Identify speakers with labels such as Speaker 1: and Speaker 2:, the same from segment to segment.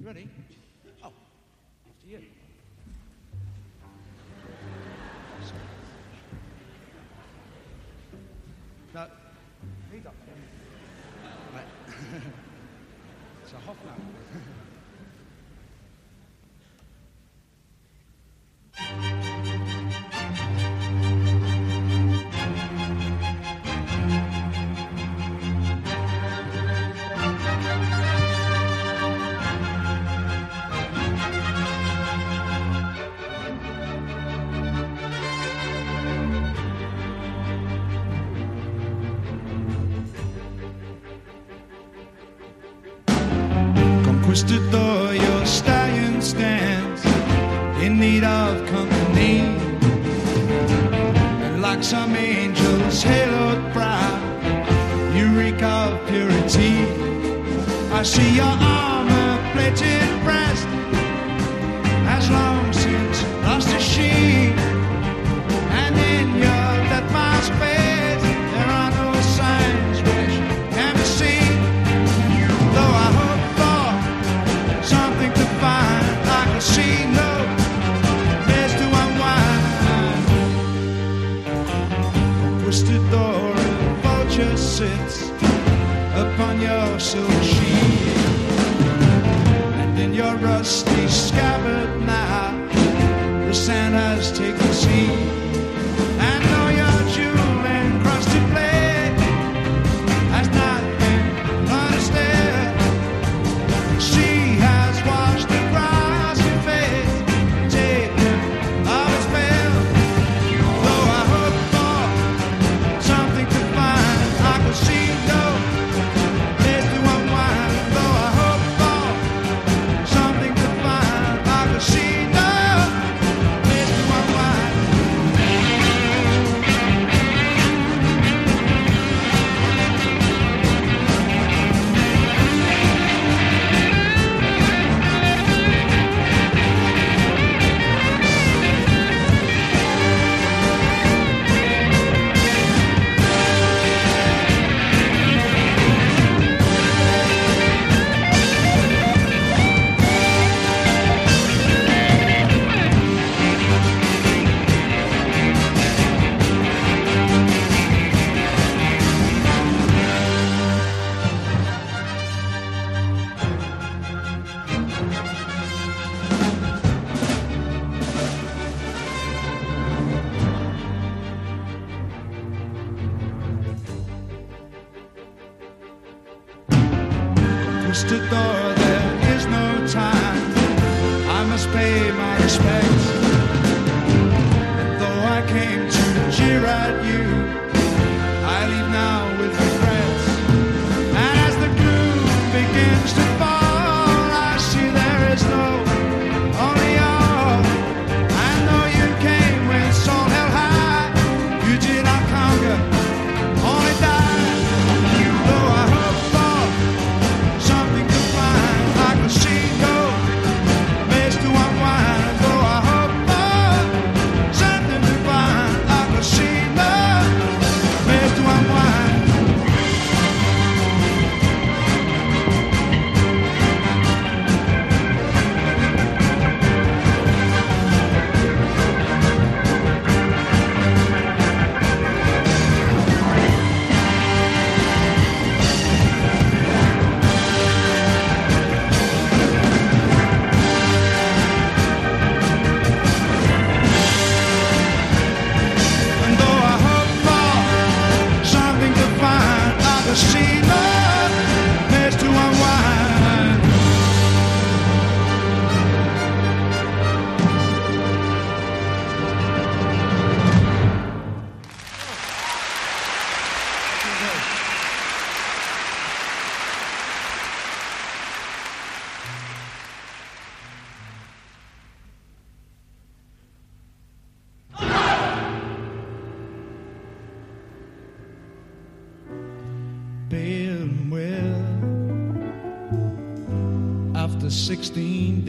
Speaker 1: You ready? Oh, after you. No, read up. Right. it's a hot now. some angels haloed brow, Eureka of purity. I see your armor plated. Santa's take the seat.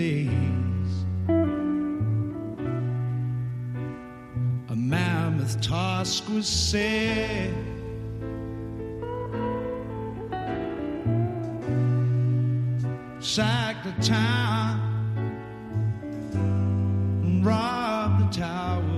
Speaker 1: days. A mammoth task was set. Sacked the town and robbed the tower.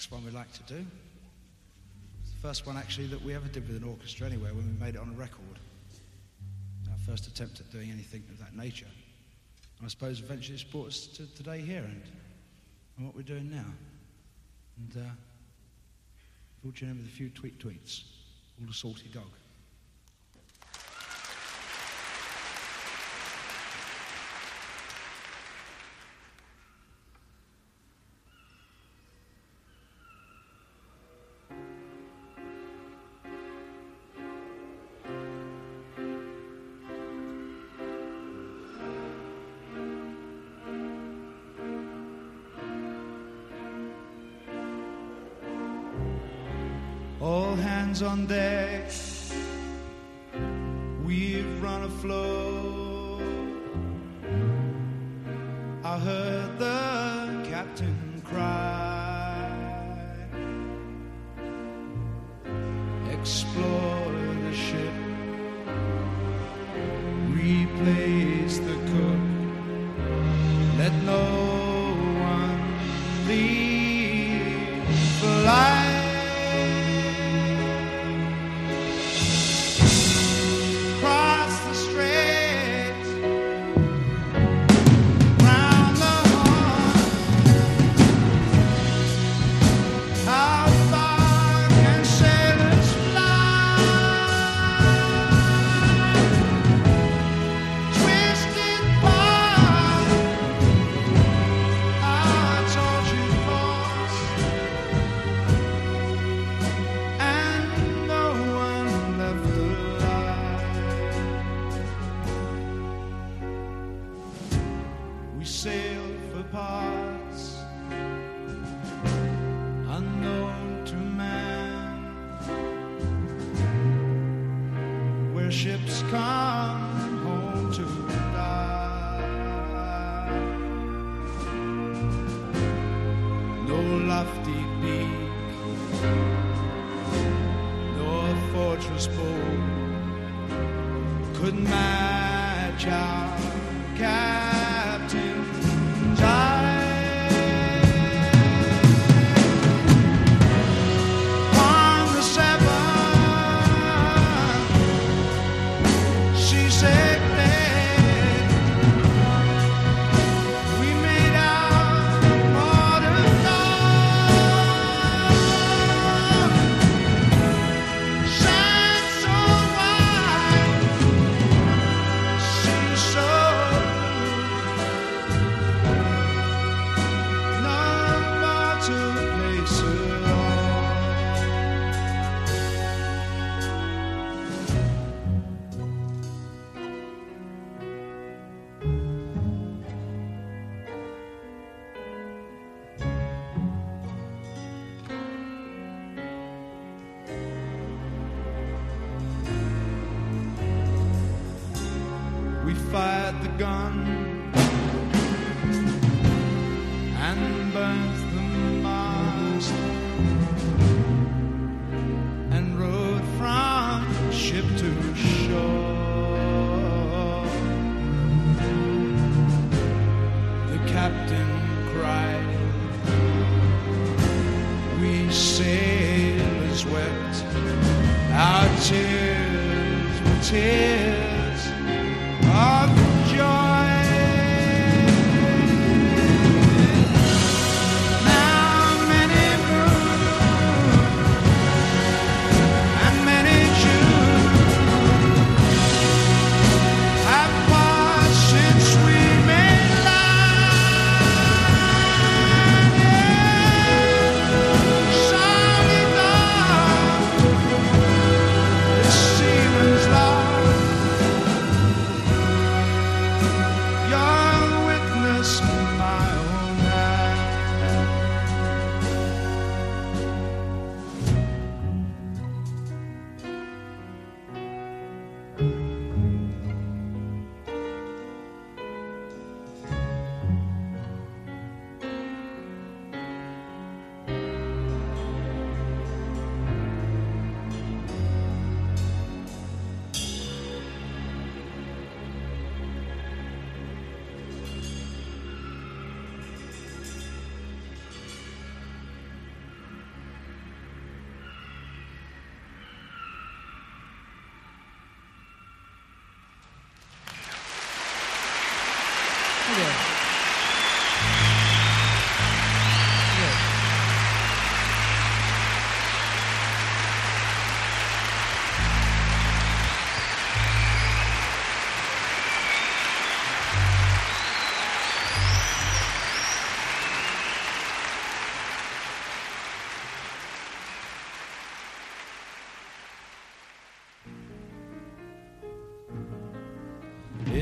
Speaker 1: Next one we'd like to do. It's the first one actually that we ever did with an orchestra anyway when we made it on a record. Our first attempt at doing anything of that nature. And I suppose eventually it's brought us to today here and, and what we're doing now. And uh, in with a few tweet tweets. All the salty dog. On deck.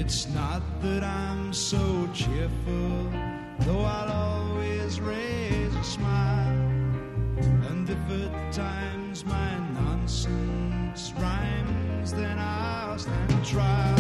Speaker 1: It's not that I'm so cheerful, though I'll always raise a smile. And if at times my nonsense rhymes, then I'll stand trial.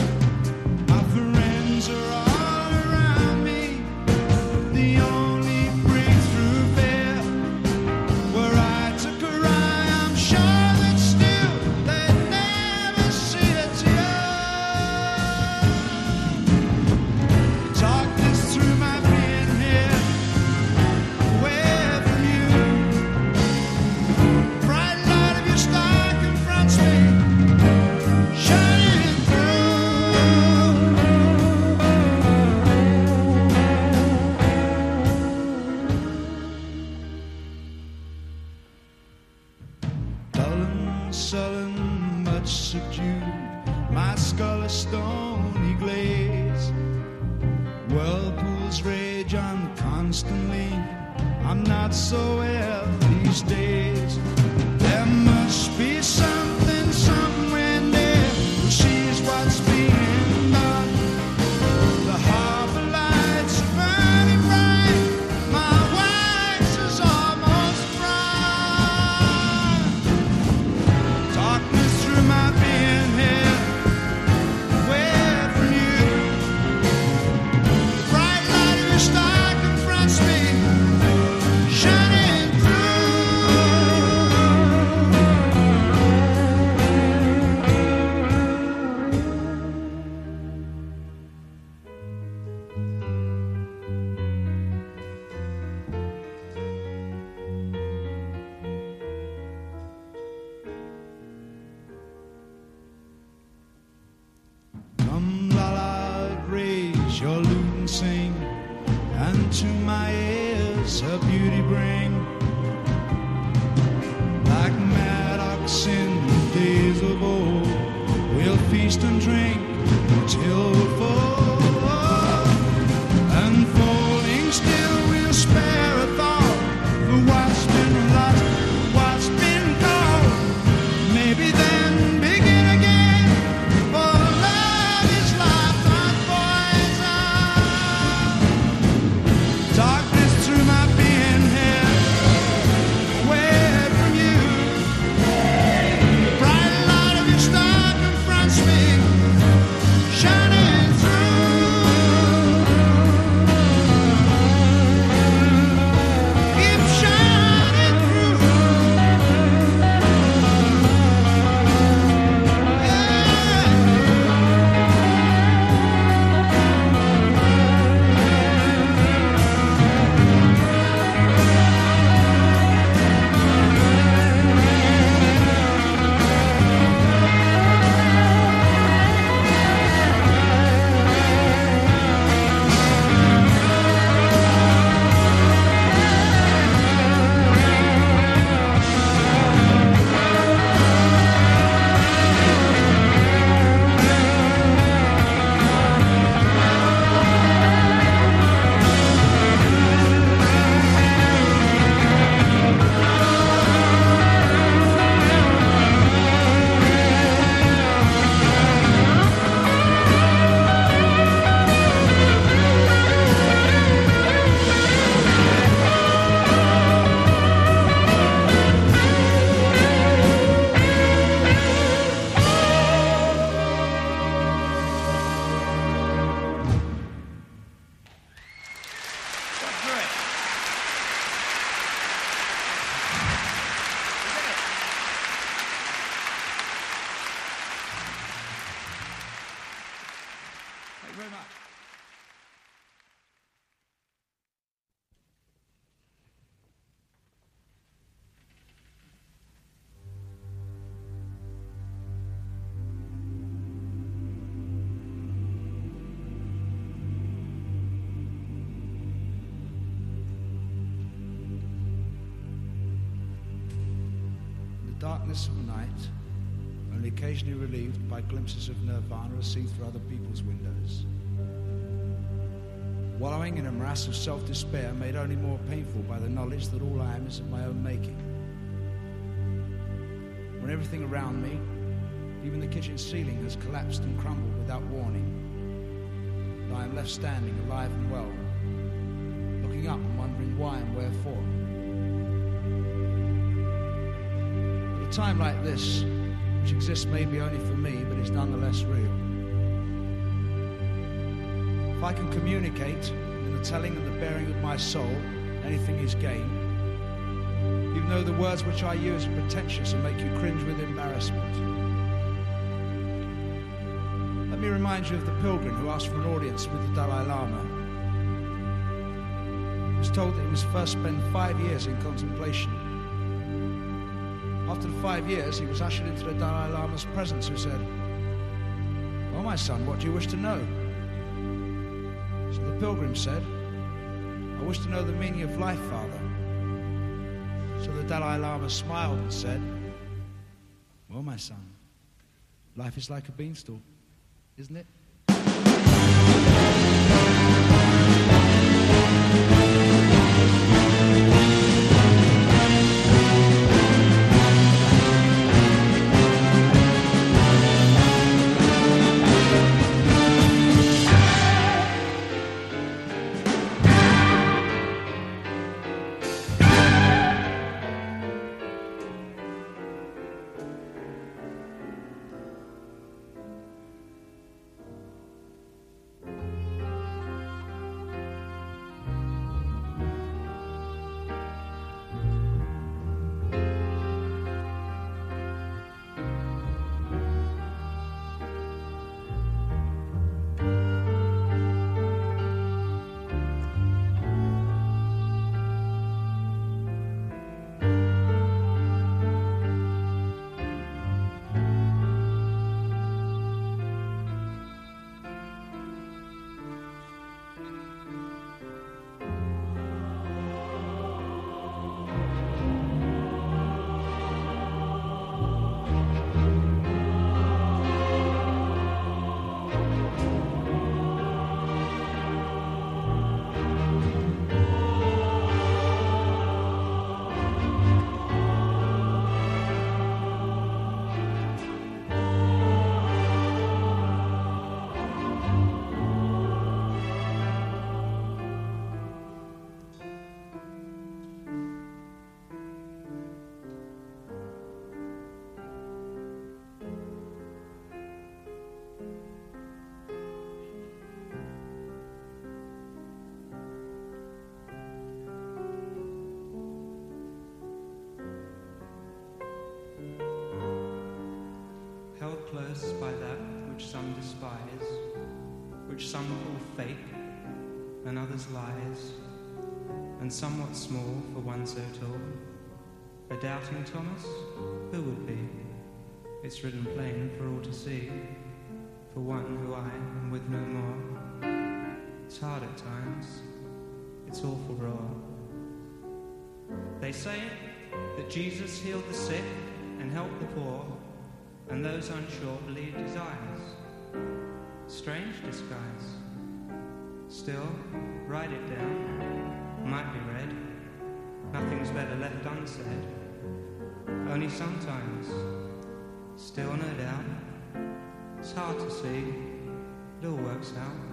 Speaker 1: By glimpses of nirvana seen through other people's windows. Wallowing in a morass of self despair made only more painful by the knowledge that all I am is of my own making. When everything around me, even the kitchen ceiling, has collapsed and crumbled without warning, and I am left standing alive and well, looking up and wondering why and wherefore. At a time like this, which exists maybe only for me, but is nonetheless real. If I can communicate in the telling and the bearing of my soul, anything is gain. Even though the words which I use are pretentious and make you cringe with embarrassment. Let me remind you of the pilgrim who asked for an audience with the Dalai Lama. He was told that he must first spend five years in contemplation. After five years, he was ushered into the Dalai Lama's presence, who said, Well, my son, what do you wish to know? So the pilgrim said, I wish to know the meaning of life, Father. So the Dalai Lama smiled and said, Well, my son, life is like a beanstalk, isn't it?
Speaker 2: By that which some despise, which some call fake, and others lies, and somewhat small for one so tall. A doubting Thomas? Who would be? It's written plain for all to see, for one who I am with no more. It's hard at times, it's awful raw. They say that Jesus healed the sick and helped the poor, and those unsure believed his eyes. Strange disguise. Still, write it down. Might be read. Nothing's better left unsaid. Only sometimes. Still, no doubt. It's hard to see. It all works out.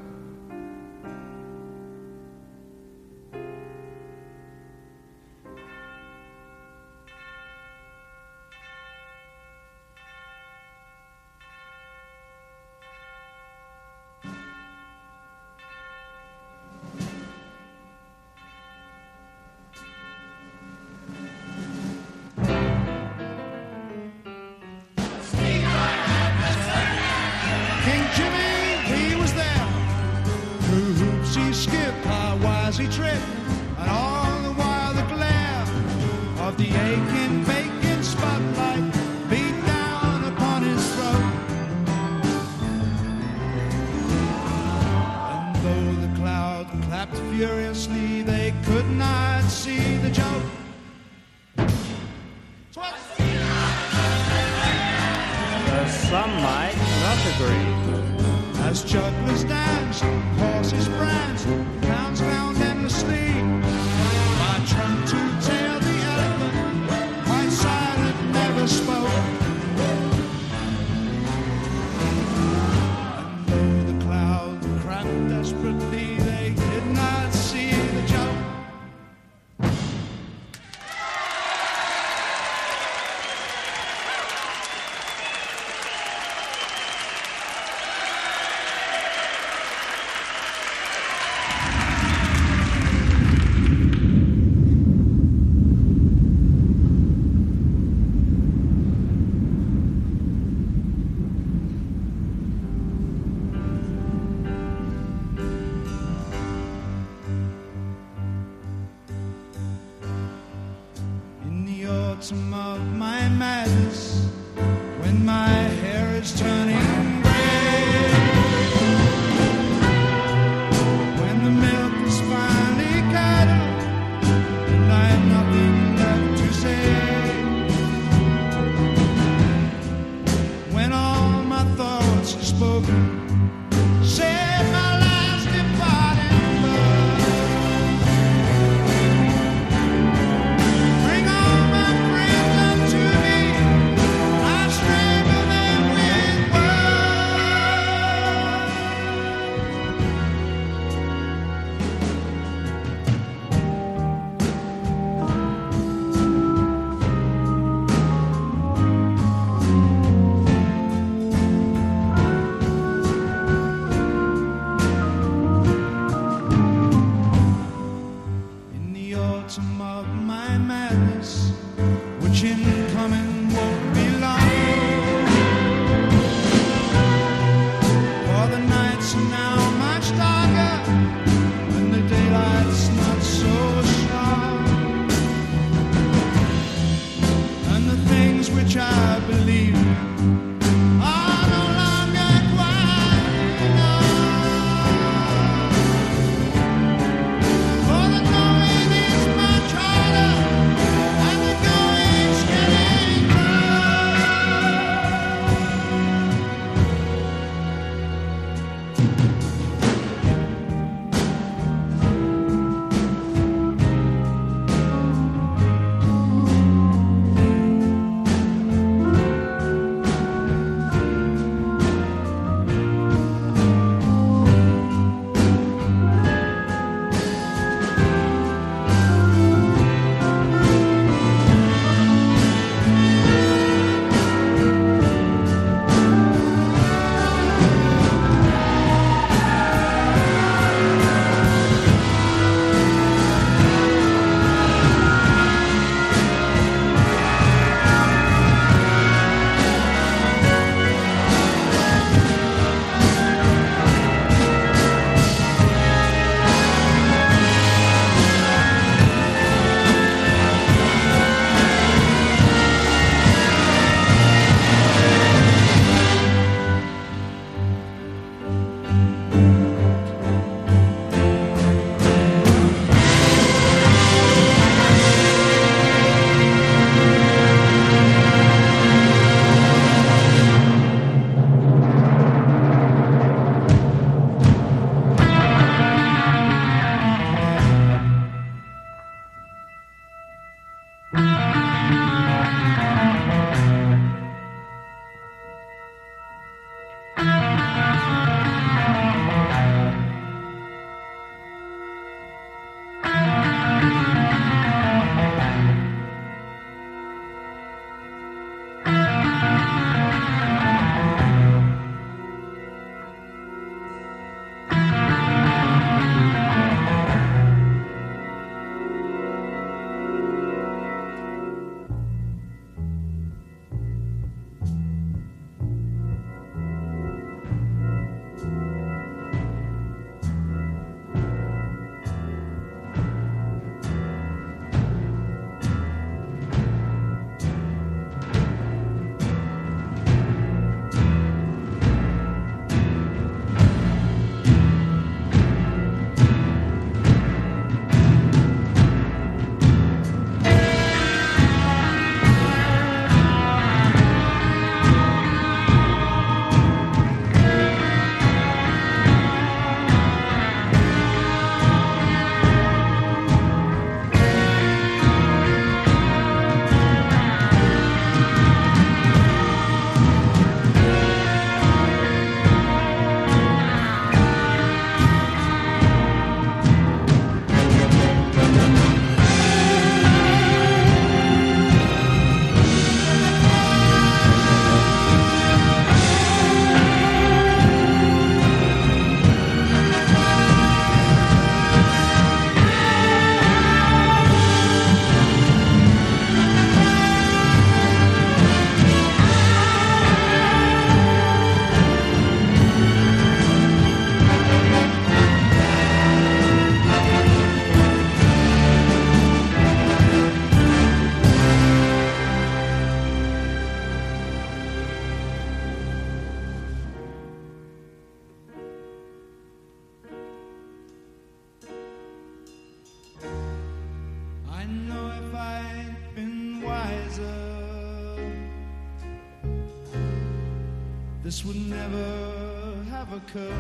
Speaker 1: could.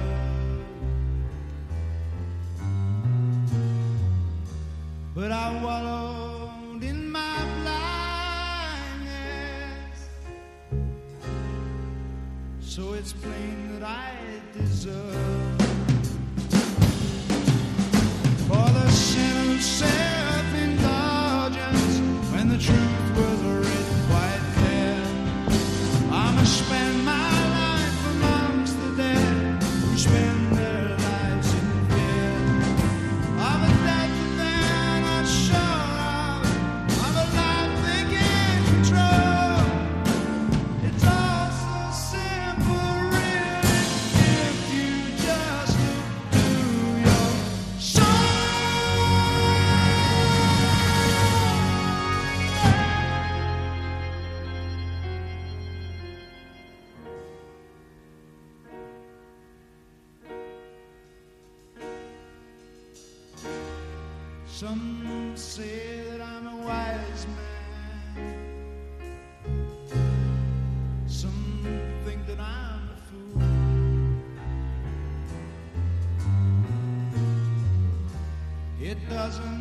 Speaker 1: But I wallowed in my blindness, so it's plain that I deserve. Some say that I'm a wise man. Some think that I'm a fool. It doesn't